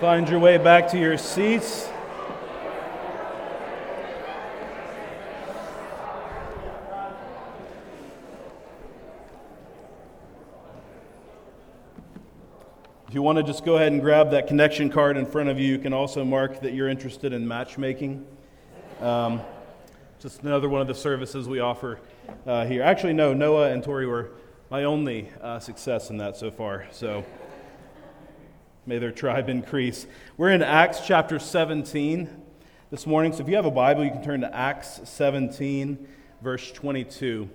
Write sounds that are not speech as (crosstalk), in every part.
Find your way back to your seats. If you want to just go ahead and grab that connection card in front of you, you can also mark that you're interested in matchmaking. Um, just another one of the services we offer uh, here. Actually, no, Noah and Tori were my only uh, success in that so far. So may their tribe increase. We're in Acts chapter 17 this morning. So if you have a Bible, you can turn to Acts 17, verse 22.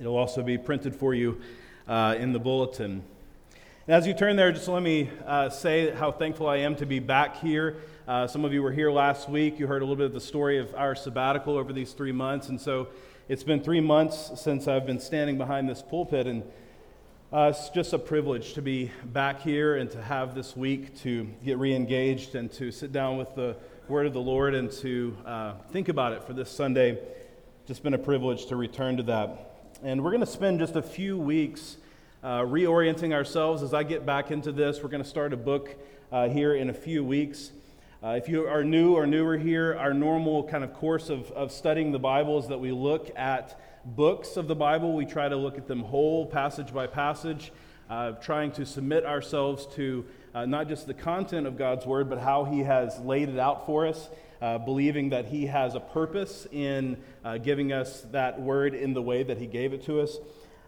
It'll also be printed for you uh, in the bulletin. And as you turn there, just let me uh, say how thankful I am to be back here. Uh, some of you were here last week. You heard a little bit of the story of our sabbatical over these three months. And so it's been three months since I've been standing behind this pulpit. And uh, it's just a privilege to be back here and to have this week to get re engaged and to sit down with the Word of the Lord and to uh, think about it for this Sunday. Just been a privilege to return to that. And we're going to spend just a few weeks uh, reorienting ourselves as I get back into this. We're going to start a book uh, here in a few weeks. Uh, if you are new or newer here, our normal kind of course of, of studying the Bible is that we look at books of the Bible. We try to look at them whole, passage by passage, uh, trying to submit ourselves to uh, not just the content of God's Word, but how He has laid it out for us. Uh, believing that he has a purpose in uh, giving us that word in the way that he gave it to us.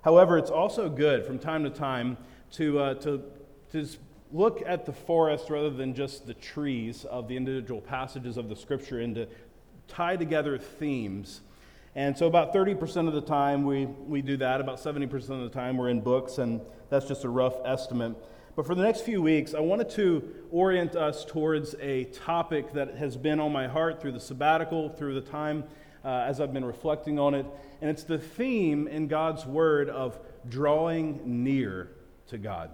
However, it's also good from time to time to, uh, to, to look at the forest rather than just the trees of the individual passages of the scripture and to tie together themes. And so, about 30% of the time we, we do that. About 70% of the time we're in books, and that's just a rough estimate. But for the next few weeks, I wanted to orient us towards a topic that has been on my heart through the sabbatical, through the time uh, as I've been reflecting on it. And it's the theme in God's Word of drawing near to God.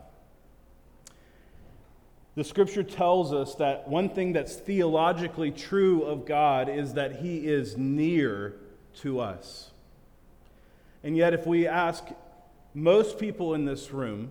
The scripture tells us that one thing that's theologically true of God is that He is near to us. And yet, if we ask most people in this room,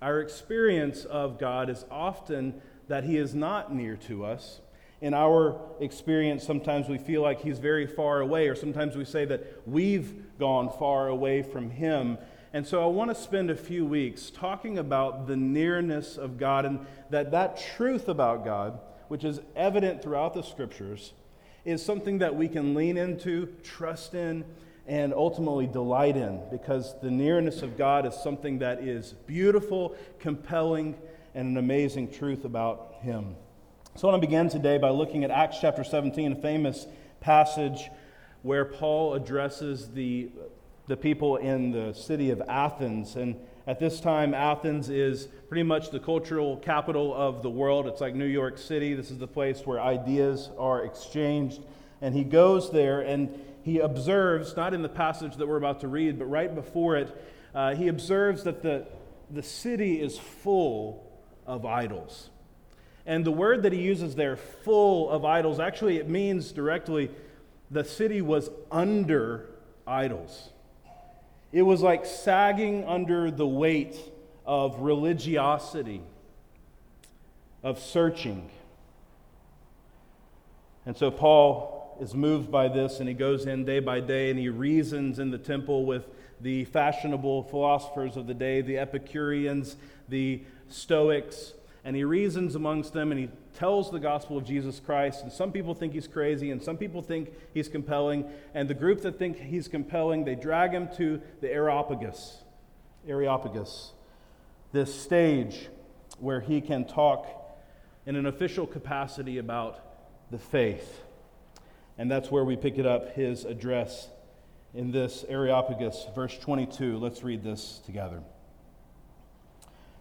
our experience of God is often that He is not near to us in our experience, sometimes we feel like he's very far away, or sometimes we say that we've gone far away from him. And so I want to spend a few weeks talking about the nearness of God and that that truth about God, which is evident throughout the scriptures, is something that we can lean into, trust in, and ultimately delight in because the nearness of God is something that is beautiful, compelling, and an amazing truth about him. So I want to begin today by looking at Acts chapter 17, a famous passage where Paul addresses the, the people in the city of Athens. And at this time, Athens is pretty much the cultural capital of the world. It's like New York City. This is the place where ideas are exchanged. And he goes there and he observes, not in the passage that we're about to read, but right before it, uh, he observes that the, the city is full of idols. And the word that he uses there, full of idols, actually it means directly the city was under idols. It was like sagging under the weight of religiosity, of searching. And so Paul is moved by this and he goes in day by day and he reasons in the temple with the fashionable philosophers of the day, the Epicureans, the Stoics, and he reasons amongst them and he tells the gospel of Jesus Christ. And some people think he's crazy, and some people think he's compelling. And the group that think he's compelling, they drag him to the Areopagus. Areopagus, this stage where he can talk in an official capacity about the faith. And that's where we pick it up, his address in this Areopagus, verse 22. Let's read this together.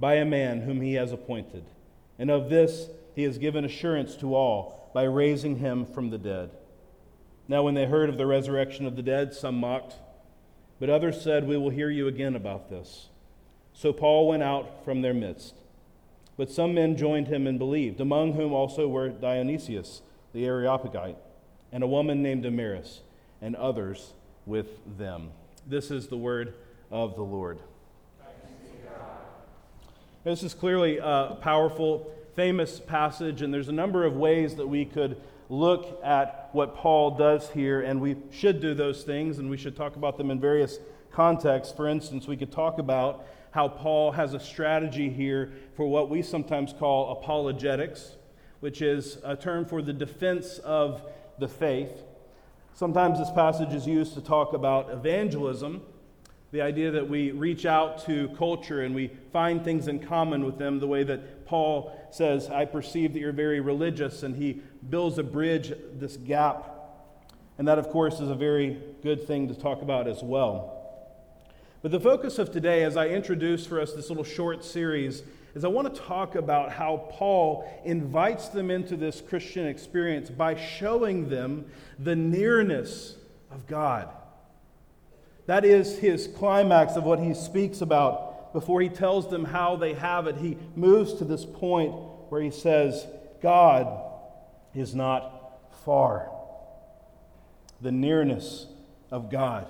by a man whom he has appointed. And of this he has given assurance to all by raising him from the dead. Now, when they heard of the resurrection of the dead, some mocked, but others said, We will hear you again about this. So Paul went out from their midst. But some men joined him and believed, among whom also were Dionysius the Areopagite, and a woman named Damaris, and others with them. This is the word of the Lord. This is clearly a powerful, famous passage, and there's a number of ways that we could look at what Paul does here, and we should do those things, and we should talk about them in various contexts. For instance, we could talk about how Paul has a strategy here for what we sometimes call apologetics, which is a term for the defense of the faith. Sometimes this passage is used to talk about evangelism the idea that we reach out to culture and we find things in common with them, the way that Paul says, I perceive that you're very religious, and he builds a bridge, this gap. And that, of course, is a very good thing to talk about as well. But the focus of today, as I introduce for us this little short series, is I want to talk about how Paul invites them into this Christian experience by showing them the nearness of God. That is his climax of what he speaks about before he tells them how they have it. He moves to this point where he says, God is not far. The nearness of God.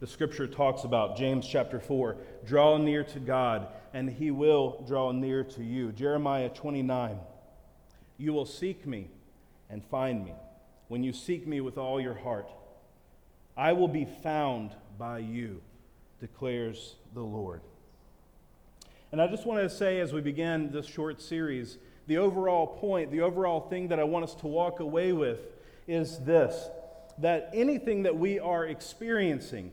The scripture talks about, James chapter 4, draw near to God, and he will draw near to you. Jeremiah 29, you will seek me and find me when you seek me with all your heart. I will be found by you, declares the Lord. And I just want to say as we begin this short series, the overall point, the overall thing that I want us to walk away with is this that anything that we are experiencing,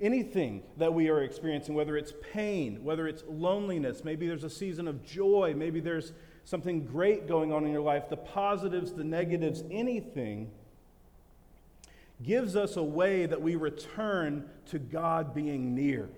anything that we are experiencing, whether it's pain, whether it's loneliness, maybe there's a season of joy, maybe there's something great going on in your life, the positives, the negatives, anything gives us a way that we return to God being near.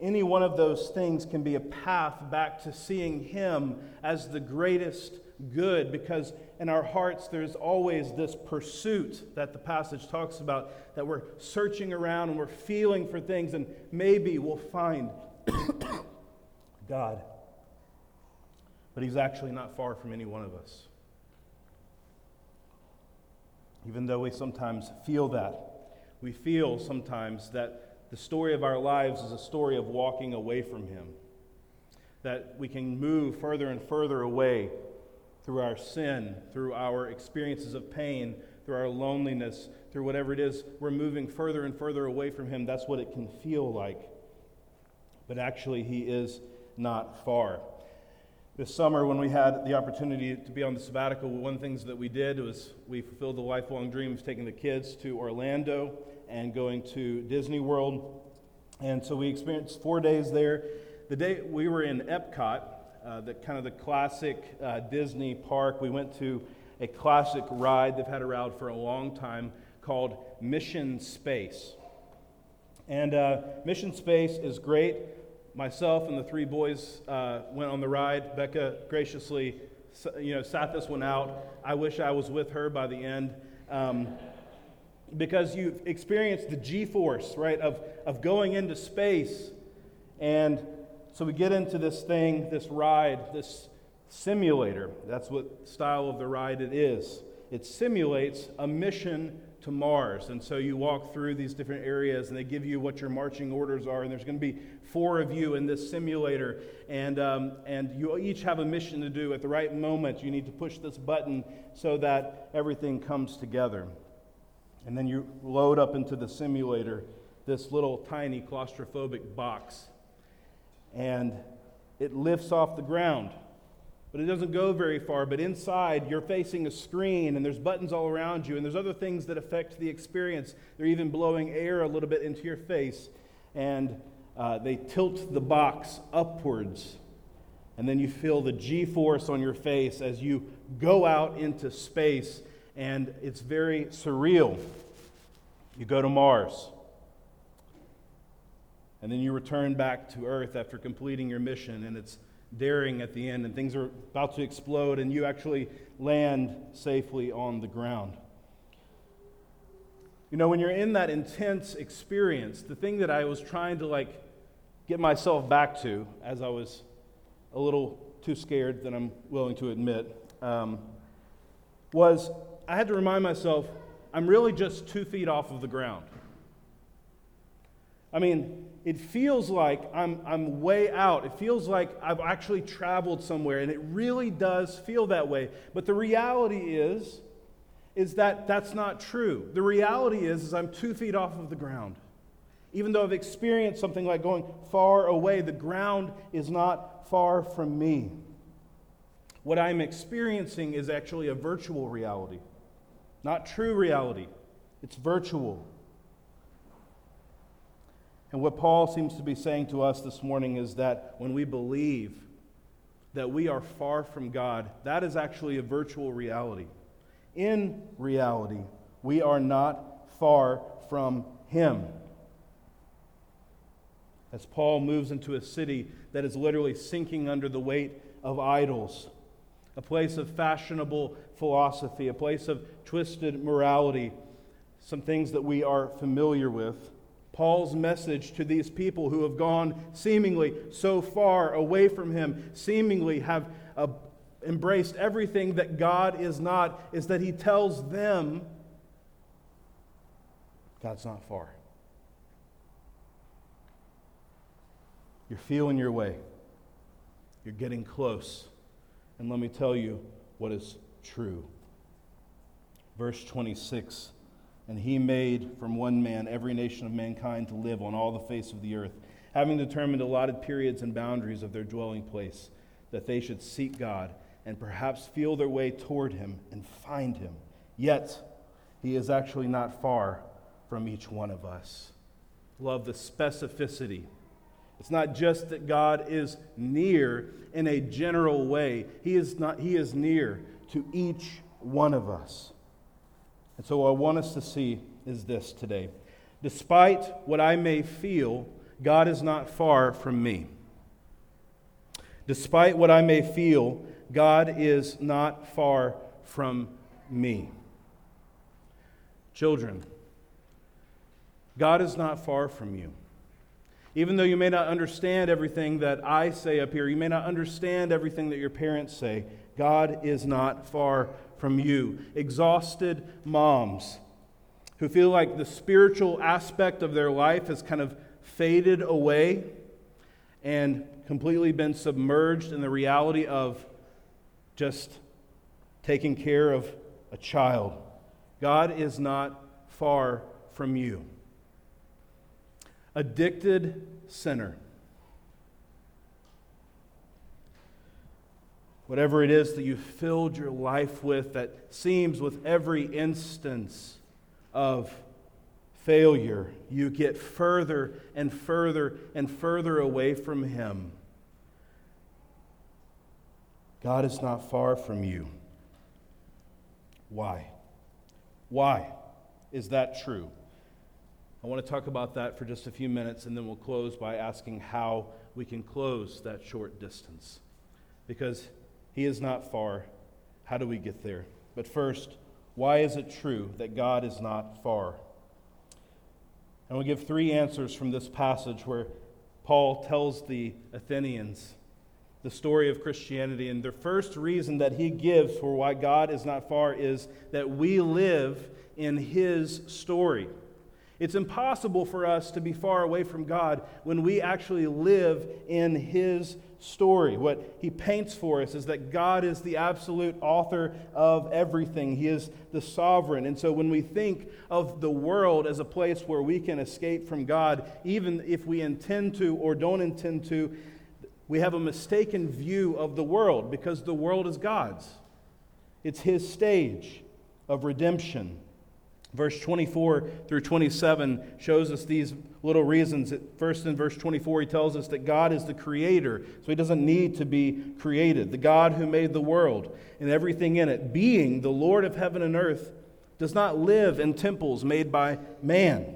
Any one of those things can be a path back to seeing Him as the greatest good because in our hearts there's always this pursuit that the passage talks about that we're searching around and we're feeling for things and maybe we'll find (coughs) God. But He's actually not far from any one of us even though we sometimes feel that. We feel sometimes that the story of our lives is a story of walking away from Him, that we can move further and further away through our sin, through our experiences of pain, through our loneliness, through whatever it is, we're moving further and further away from Him. That's what it can feel like. But actually, He is not far. This summer, when we had the opportunity to be on the sabbatical, one of the things that we did was we fulfilled the lifelong dream of taking the kids to Orlando and going to Disney World. And so we experienced four days there. The day we were in Epcot, uh, the kind of the classic uh, Disney park, we went to a classic ride. They've had around for a long time called Mission Space. And uh, Mission Space is great myself and the three boys uh, went on the ride. Becca graciously, you know, sat this one out. I wish I was with her by the end. Um, because you've experienced the G force, right, of, of going into space and so we get into this thing, this ride, this simulator. That's what style of the ride it is. It simulates a mission to Mars. And so you walk through these different areas and they give you what your marching orders are. And there's going to be four of you in this simulator. And, um, and you each have a mission to do. At the right moment, you need to push this button so that everything comes together. And then you load up into the simulator this little tiny claustrophobic box. And it lifts off the ground but it doesn't go very far. But inside, you're facing a screen, and there's buttons all around you, and there's other things that affect the experience. They're even blowing air a little bit into your face, and uh, they tilt the box upwards. And then you feel the g force on your face as you go out into space, and it's very surreal. You go to Mars. And then you return back to Earth after completing your mission, and it's daring at the end, and things are about to explode, and you actually land safely on the ground. You know, when you're in that intense experience, the thing that I was trying to like get myself back to, as I was a little too scared than I'm willing to admit, um, was I had to remind myself I'm really just two feet off of the ground. I mean, it feels like I'm, I'm way out. It feels like I've actually traveled somewhere, and it really does feel that way. But the reality is, is that that's not true. The reality is, is I'm two feet off of the ground. Even though I've experienced something like going far away, the ground is not far from me. What I'm experiencing is actually a virtual reality, not true reality. It's virtual. And what Paul seems to be saying to us this morning is that when we believe that we are far from God, that is actually a virtual reality. In reality, we are not far from Him. As Paul moves into a city that is literally sinking under the weight of idols, a place of fashionable philosophy, a place of twisted morality, some things that we are familiar with. Paul's message to these people who have gone seemingly so far away from him, seemingly have uh, embraced everything that God is not, is that he tells them God's not far. You're feeling your way, you're getting close. And let me tell you what is true. Verse 26 and he made from one man every nation of mankind to live on all the face of the earth, having determined allotted periods and boundaries of their dwelling place, that they should seek God and perhaps feel their way toward him and find him. Yet, he is actually not far from each one of us. Love the specificity. It's not just that God is near in a general way, He is, not, he is near to each one of us. And so, what I want us to see is this today. Despite what I may feel, God is not far from me. Despite what I may feel, God is not far from me. Children, God is not far from you. Even though you may not understand everything that I say up here, you may not understand everything that your parents say, God is not far from you. Exhausted moms who feel like the spiritual aspect of their life has kind of faded away and completely been submerged in the reality of just taking care of a child. God is not far from you. Addicted sinner whatever it is that you've filled your life with that seems with every instance of failure, you get further and further and further away from Him. God is not far from you. Why? Why is that true? I want to talk about that for just a few minutes, and then we'll close by asking how we can close that short distance. Because he is not far. How do we get there? But first, why is it true that God is not far? And we'll give three answers from this passage where Paul tells the Athenians the story of Christianity. And the first reason that he gives for why God is not far is that we live in his story. It's impossible for us to be far away from God when we actually live in His story. What He paints for us is that God is the absolute author of everything, He is the sovereign. And so when we think of the world as a place where we can escape from God, even if we intend to or don't intend to, we have a mistaken view of the world because the world is God's. It's His stage of redemption. Verse 24 through 27 shows us these little reasons. First, in verse 24, he tells us that God is the creator, so he doesn't need to be created. The God who made the world and everything in it, being the Lord of heaven and earth, does not live in temples made by man.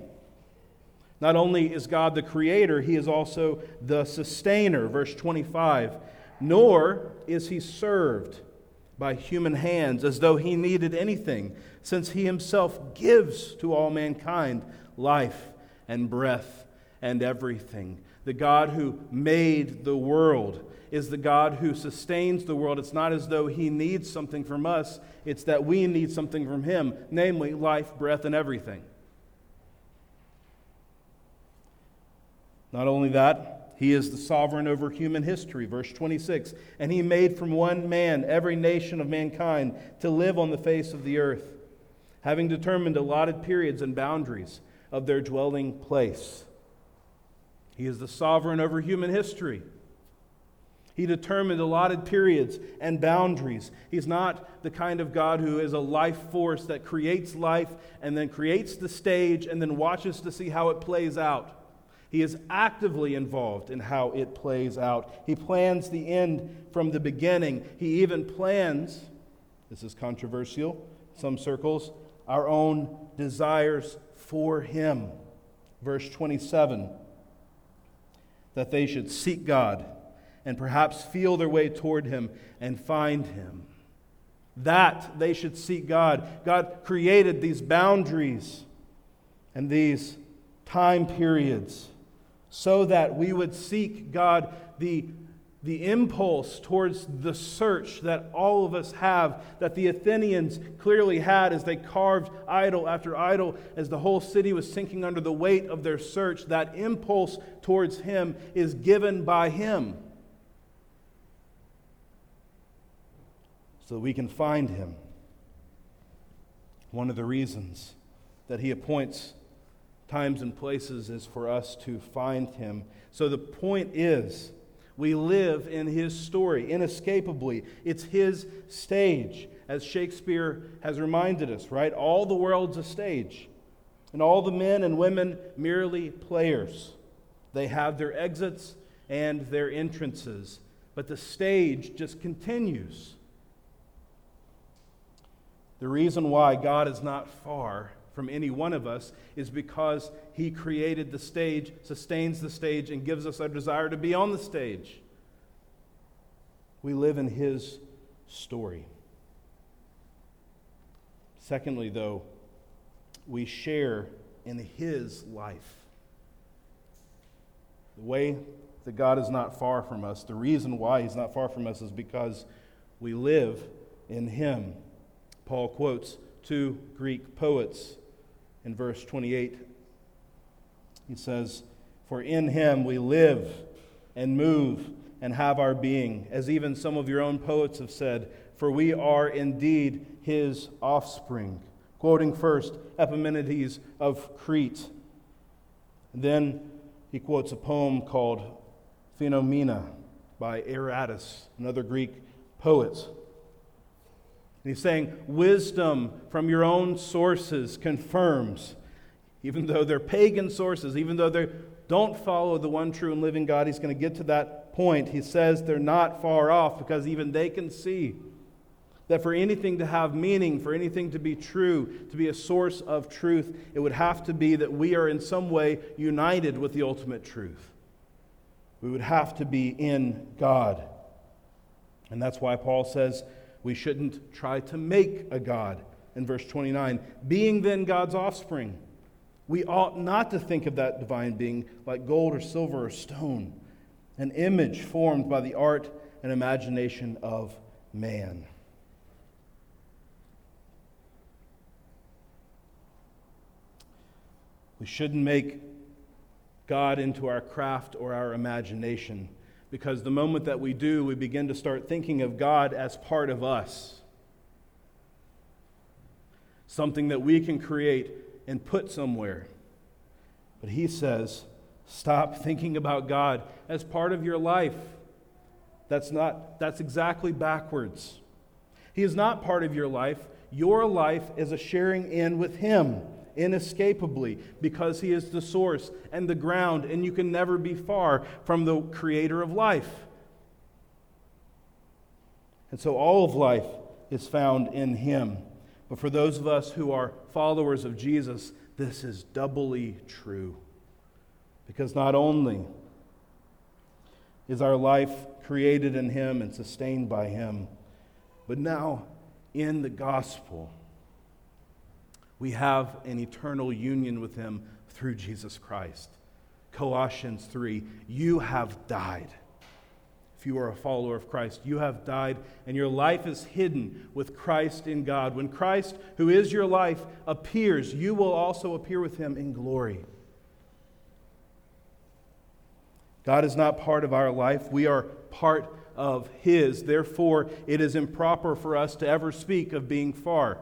Not only is God the creator, he is also the sustainer. Verse 25. Nor is he served by human hands as though he needed anything, since he himself gives to all mankind life and breath and everything. The God who made the world is the God who sustains the world. It's not as though he needs something from us, it's that we need something from him, namely life, breath, and everything. Not only that, he is the sovereign over human history, verse 26. And he made from one man every nation of mankind to live on the face of the earth, having determined allotted periods and boundaries of their dwelling place. He is the sovereign over human history. He determined allotted periods and boundaries. He's not the kind of God who is a life force that creates life and then creates the stage and then watches to see how it plays out. He is actively involved in how it plays out. He plans the end from the beginning. He even plans, this is controversial, some circles, our own desires for Him. Verse 27 that they should seek God and perhaps feel their way toward Him and find Him. That they should seek God. God created these boundaries and these time periods so that we would seek God the, the impulse towards the search that all of us have, that the Athenians clearly had as they carved idol after idol, as the whole city was sinking under the weight of their search. That impulse towards Him is given by Him. So that we can find Him. One of the reasons that He appoints times and places is for us to find him. So the point is, we live in his story inescapably. It's his stage, as Shakespeare has reminded us, right? All the world's a stage, and all the men and women merely players. They have their exits and their entrances, but the stage just continues. The reason why God is not far from any one of us is because He created the stage, sustains the stage, and gives us our desire to be on the stage. We live in His story. Secondly, though, we share in His life. The way that God is not far from us, the reason why He's not far from us is because we live in Him. Paul quotes two Greek poets in verse 28. He says, For in him we live and move and have our being, as even some of your own poets have said, for we are indeed his offspring. Quoting first Epimenides of Crete. Then he quotes a poem called Phenomena by Aratus, another Greek poet. And he's saying, wisdom from your own sources confirms, even though they're pagan sources, even though they don't follow the one true and living God, he's going to get to that point. He says they're not far off because even they can see that for anything to have meaning, for anything to be true, to be a source of truth, it would have to be that we are in some way united with the ultimate truth. We would have to be in God. And that's why Paul says, we shouldn't try to make a God in verse 29. Being then God's offspring, We ought not to think of that divine being like gold or silver or stone, an image formed by the art and imagination of man. We shouldn't make God into our craft or our imagination because the moment that we do, we begin to start thinking of God as part of us. Something that we can create and put somewhere. But he says, stop thinking about God as part of your life. That's not that's exactly backwards. He is not part of your life. Your life is a sharing in with him inescapably because he is the source and the ground, and you can never be far from the creator of life. And so all of life is found in him. But for those of us who are followers of Jesus, this is doubly true. Because not only is our life created in him and sustained by him, but now in the gospel, we have an eternal union with him through Jesus Christ. Colossians 3 You have died. If you are a follower of Christ, you have died, and your life is hidden with Christ in God. When Christ, who is your life, appears, you will also appear with him in glory. God is not part of our life, we are part of His. Therefore, it is improper for us to ever speak of being far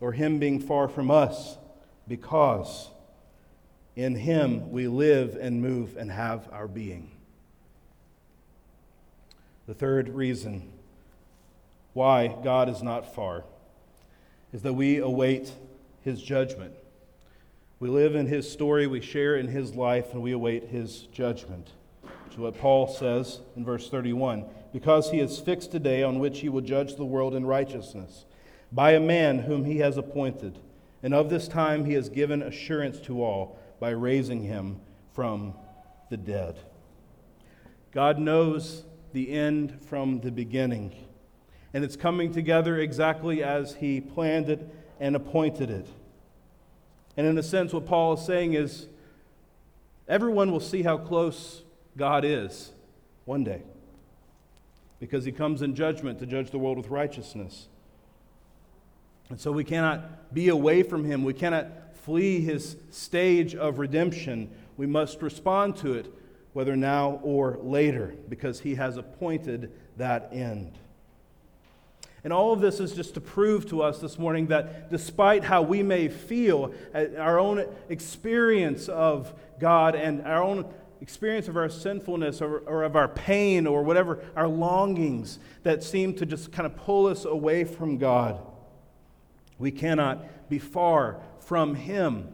or Him being far from us, because in Him we live and move and have our being. The third reason why God is not far is that we await His judgment. We live in His story, we share in His life, and we await His judgment. Is what Paul says in verse 31 because He has fixed a day on which He will judge the world in righteousness by a man whom he has appointed. And of this time he has given assurance to all by raising him from the dead. God knows the end from the beginning, and it's coming together exactly as he planned it and appointed it. And in a sense, what Paul is saying is everyone will see how close God is one day because he comes in judgment to judge the world with righteousness. And so we cannot be away from him. We cannot flee his stage of redemption. We must respond to it, whether now or later, because he has appointed that end. And all of this is just to prove to us this morning that despite how we may feel, uh, our own experience of God and our own experience of our sinfulness or, or, of our pain or whatever, our longings that seem to just kind of pull us away from God we cannot be far from Him.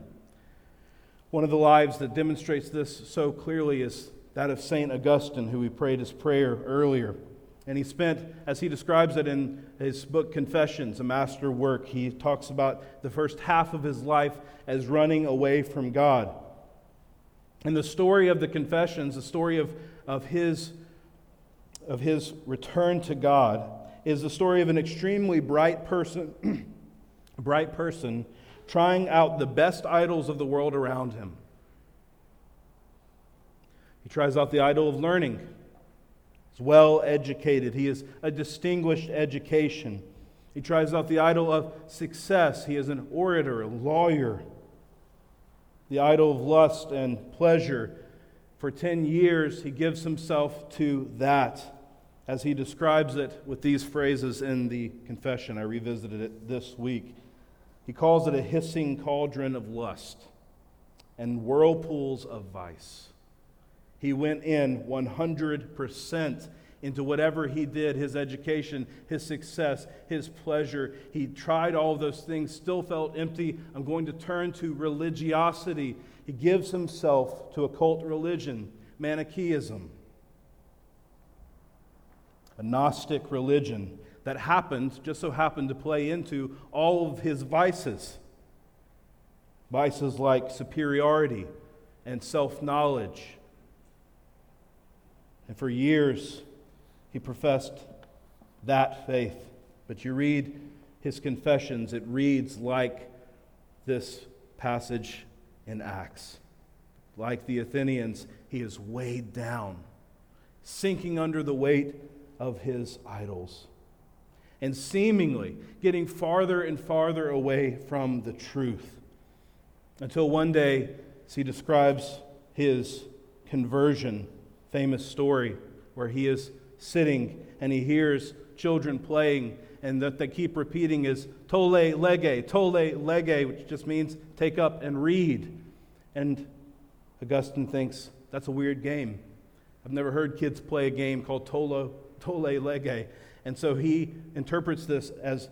One of the lives that demonstrates this so clearly is that of St. Augustine, who we prayed his prayer earlier. And he spent, as he describes it in his book Confessions, a master work, he talks about the first half of his life as running away from God. And the story of the Confessions, the story of, of, his, of his return to God, is the story of an extremely bright person (clears throat) bright person trying out the best idols of the world around him. He tries out the idol of learning. He's well educated, he has a distinguished education. He tries out the idol of success. He is an orator, a lawyer. The idol of lust and pleasure. For 10 years, he gives himself to that as he describes it with these phrases in the confession. I revisited it this week. He calls it a hissing cauldron of lust and whirlpools of vice. He went in 100% into whatever he did his education, his success, his pleasure. He tried all those things, still felt empty. I'm going to turn to religiosity. He gives himself to a cult religion, Manichaeism, a Gnostic religion that happened, just so happened to play into all of his vices. Vices like superiority and self knowledge. And for years, he professed that faith. But you read his confessions, it reads like this passage in Acts. Like the Athenians, he is weighed down, sinking under the weight of his idols, and seemingly getting farther and farther away from the truth. Until one day, as he describes his conversion, famous story, where he is sitting and he hears children playing, and that they keep repeating is tolle lege, tolle lege, which just means take up and read. And Augustine thinks that's a weird game. I've never heard kids play a game called tolo, tolle lege. And so he interprets this as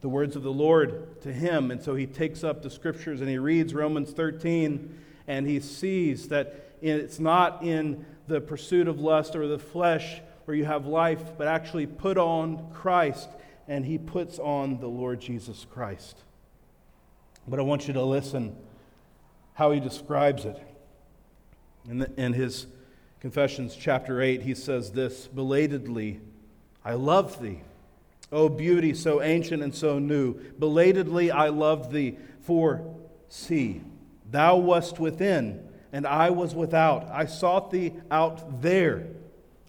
the words of the Lord to him. And so he takes up the scriptures and he reads Romans 13 and he sees that it's not in the pursuit of lust or the flesh where you have life, but actually put on Christ, and he puts on the Lord Jesus Christ. But I want you to listen how he describes it. In, the, in his Confessions, chapter 8, he says this Belatedly, I love thee. O beauty so ancient and so new. Belatedly, I loved thee. For see, thou wast within, and I was without. I sought thee out there.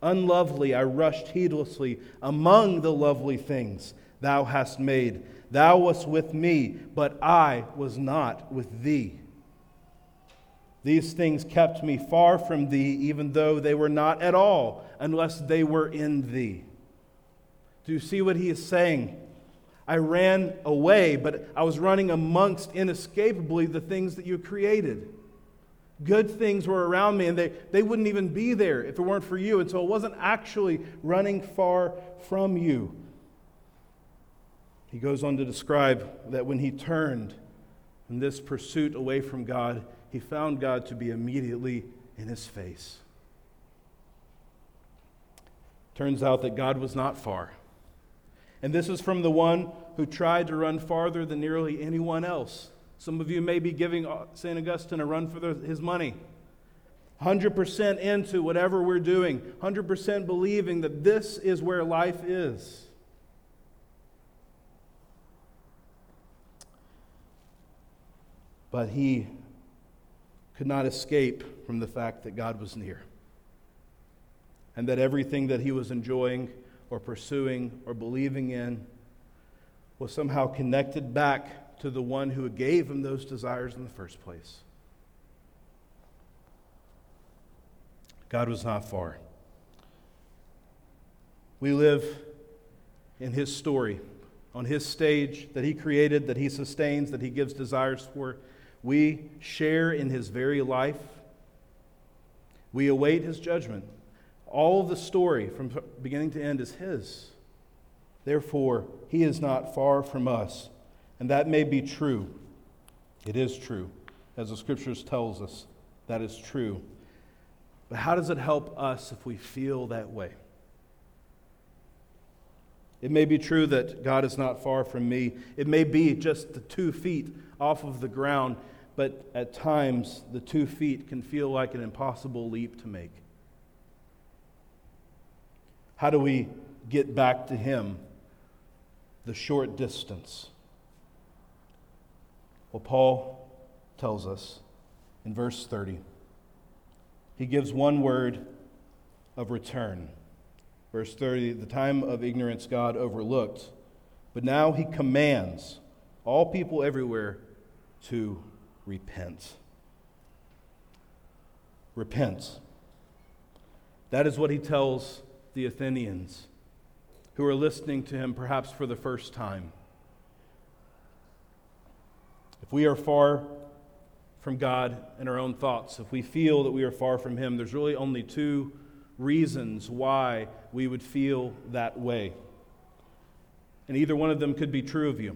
Unlovely, I rushed heedlessly among the lovely things thou hast made. Thou wast with me, but I was not with thee. These things kept me far from thee, even though they were not at all, unless they were in thee. Do you see what he is saying? I ran away, but I was running amongst inescapably the things that you created. Good things were around me, and they, they wouldn't even be there if it weren't for you. And so it wasn't actually running far from you. He goes on to describe that when he turned in this pursuit away from God, he found God to be immediately in his face. Turns out that God was not far. And this is from the one who tried to run farther than nearly anyone else. Some of you may be giving uh, St. Augustine a run for the, his money. 100% into whatever we're doing, 100% believing that this is where life is. But he could not escape from the fact that God was near. And that everything that he was enjoying or pursuing or believing in was somehow connected back to the one who gave him those desires in the first place. God was not far. We live in his story, on his stage that he created, that he sustains, that he gives desires for. We share in his very life. We await his judgment. All of the story from beginning to end is his. Therefore, he is not far from us. And that may be true. It is true. As the scriptures tells us, that is true. But how does it help us if we feel that way? It may be true that God is not far from me. It may be just the two feet off of the ground but at times the two feet can feel like an impossible leap to make. How do we get back to Him the short distance? Well, Paul tells us in verse 30. He gives one word of return. Verse 30 The time of ignorance God overlooked, but now He commands all people everywhere to repent. Repent. That is what he tells the Athenians who are listening to him perhaps for the first time. If we are far from God in our own thoughts, if we feel that we are far from Him, there's really only two reasons why we would feel that way. And either one of them could be true of you.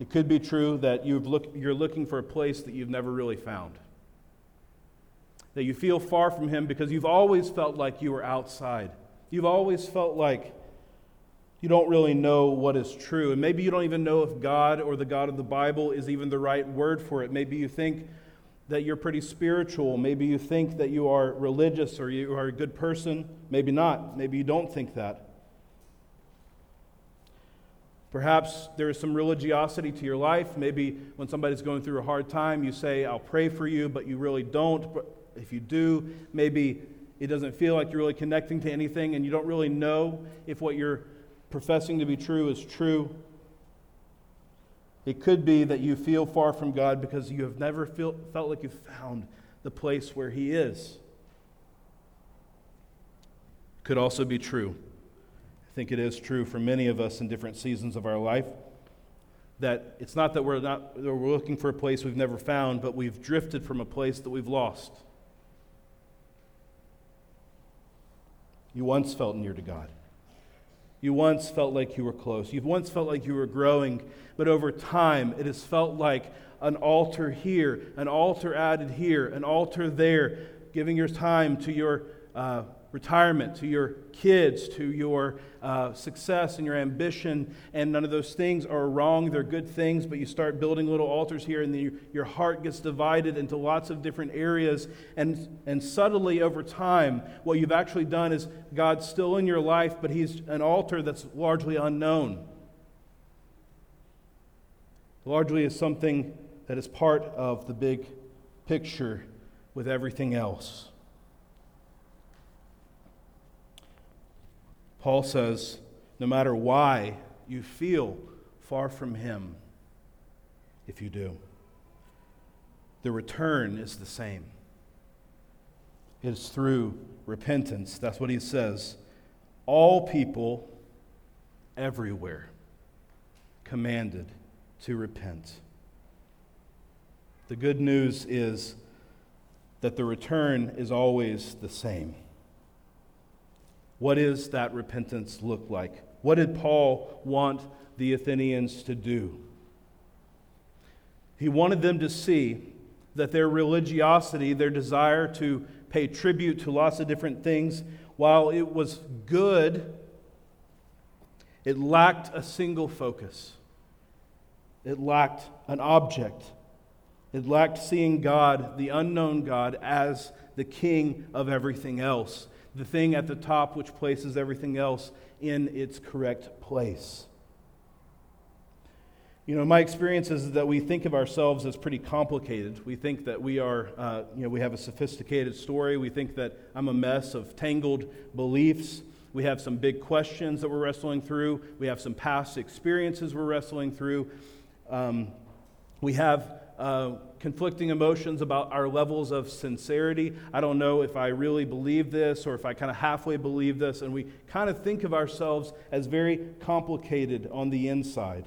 It could be true that you've look, you're looking for a place that you've never really found. That you feel far from Him because you've always felt like you were outside. You've always felt like you don't really know what is true. And maybe you don't even know if God or the God of the Bible is even the right word for it. Maybe you think that you're pretty spiritual. Maybe you think that you are religious or you are a good person. Maybe not. Maybe you don't think that. Perhaps there is some religiosity to your life. Maybe when somebody's going through a hard time, you say, I'll pray for you, but you really don't. If you do, maybe it doesn't feel like you're really connecting to anything and you don't really know if what you're professing to be true is true. It could be that you feel far from God because you have never feel, felt like you found the place where He is. Could also be true. I think it is true for many of us in different seasons of our life that it's not that we're not that we're looking for a place we've never found, but we've drifted from a place that we've lost. You once felt near to God. You once felt like you were close. You've once felt like you were growing, but over time it has felt like an altar here, an altar added here, an altar there, giving your time to your uh, retirement, to your kids, to your uh, success and your ambition. And none of those things are wrong. They're good things, but you start building little altars here, and then your heart gets divided into lots of different areas. And, and subtly over time, what you've actually done is God's still in your life, but He's an altar that's largely unknown. Largely is something that is part of the big picture with everything else. Paul says, no matter why you feel far from Him, if you do, the return is the same. It is through repentance. That's what he says. All people everywhere commanded to repent. The good news is that the return is always the same. What does that repentance look like? What did Paul want the Athenians to do? He wanted them to see that their religiosity, their desire to pay tribute to lots of different things, while it was good, it lacked a single focus. It lacked an object. It lacked seeing God, the unknown God, as the king of everything else the thing at the top which places everything else in its correct place. You know, my experience is that we think of ourselves as pretty complicated. We think that we are, uh, you know, we have a sophisticated story. We think that I'm a mess of tangled beliefs. We have some big questions that we're wrestling through. We have some past experiences we're wrestling through. Um, we have uh, conflicting emotions about our levels of sincerity. I don't know if I really believe this or if I kind of halfway believe this. And we kind of think of ourselves as very complicated on the inside.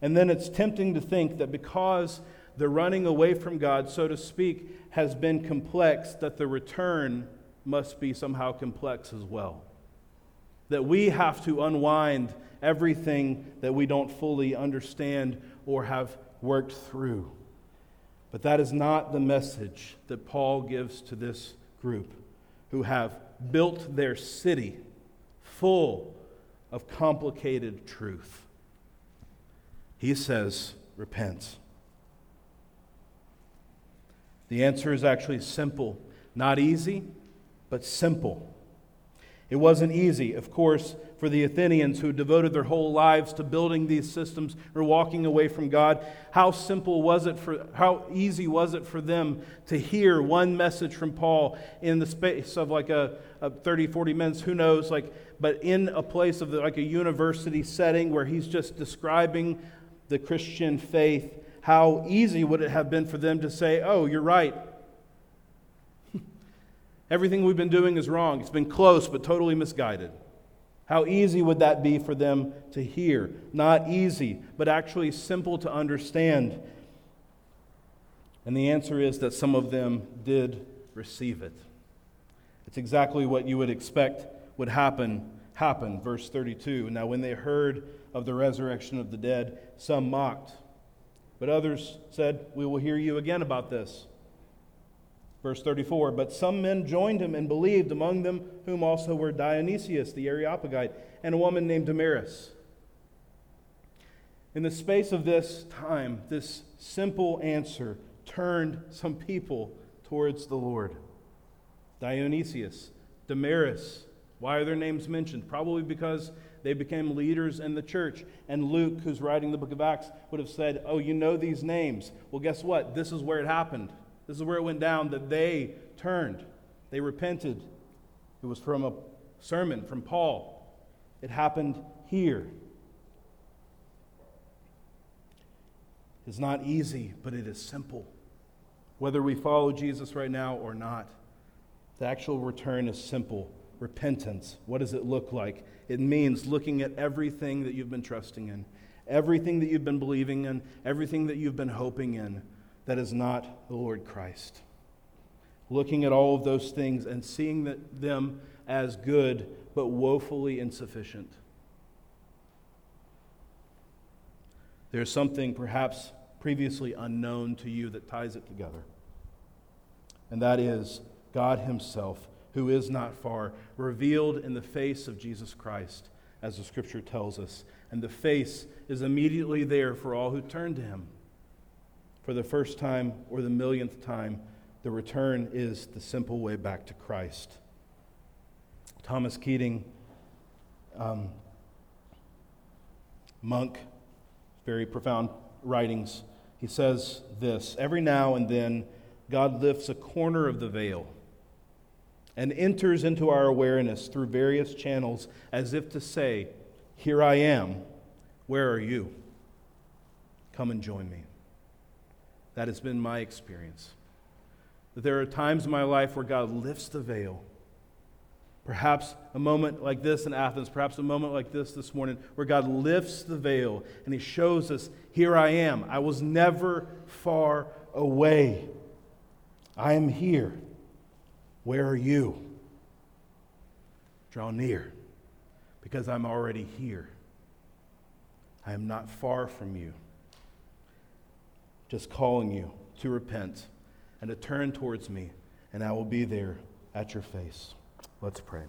And then it's tempting to think that because the running away from God, so to speak, has been complex, that the return must be somehow complex as well. That we have to unwind everything that we don't fully understand or have worked through. But that is not the message that Paul gives to this group who have built their city full of complicated truth. He says, Repent. The answer is actually simple. Not easy, but simple. It wasn't easy, of course, for the Athenians who devoted their whole lives to building these systems or walking away from God. How simple was it for, how easy was it for them to hear one message from Paul in the space of like a, a 30, 40 minutes, who knows, like, but in a place of like a university setting where he's just describing the Christian faith, how easy would it have been for them to say, oh, you're right. Everything we've been doing is wrong. It's been close, but totally misguided. How easy would that be for them to hear? Not easy, but actually simple to understand. And the answer is that some of them did receive it. It's exactly what you would expect would happen. Happen, verse 32. Now, when they heard of the resurrection of the dead, some mocked, but others said, We will hear you again about this. Verse 34 But some men joined him and believed, among them whom also were Dionysius the Areopagite and a woman named Damaris. In the space of this time, this simple answer turned some people towards the Lord. Dionysius, Damaris. Why are their names mentioned? Probably because They became leaders in the church. And Luke, who's writing the book of Acts, would have said, Oh, you know these names. Well, guess what? This is where it happened. This is where it went down that they turned, they repented. It was from a sermon from Paul. It happened here. It's not easy, but it is simple. Whether we follow Jesus right now or not, the actual return is simple repentance. What does it look like? It means looking at everything that you've been trusting in, everything that you've been believing in, everything that you've been hoping in that is not the Lord Christ. Looking at all of those things and seeing that, them as good but woefully insufficient. There's something perhaps previously unknown to you that ties it together. And that is God Himself, who is not far, revealed in the face of Jesus Christ, as the scripture tells us. And the face is immediately there for all who turn to Him. For the first time or the millionth time, the return is the simple way back to Christ. Thomas Keating, um, monk, very profound writings, he says this Every now and then, God lifts a corner of the veil and enters into our awareness through various channels as if to say, Here I am. Where are you? Come and join me. That has been my experience. That there are times in my life where God lifts the veil. Perhaps a moment like this in Athens, perhaps a moment like this this morning, where God lifts the veil and He shows us, Here I am. I was never far away. I am here. Where are you? Draw near, because I'm already here. I am not far from you. Just calling you to repent and to turn towards me, and I will be there at your face. Let's pray.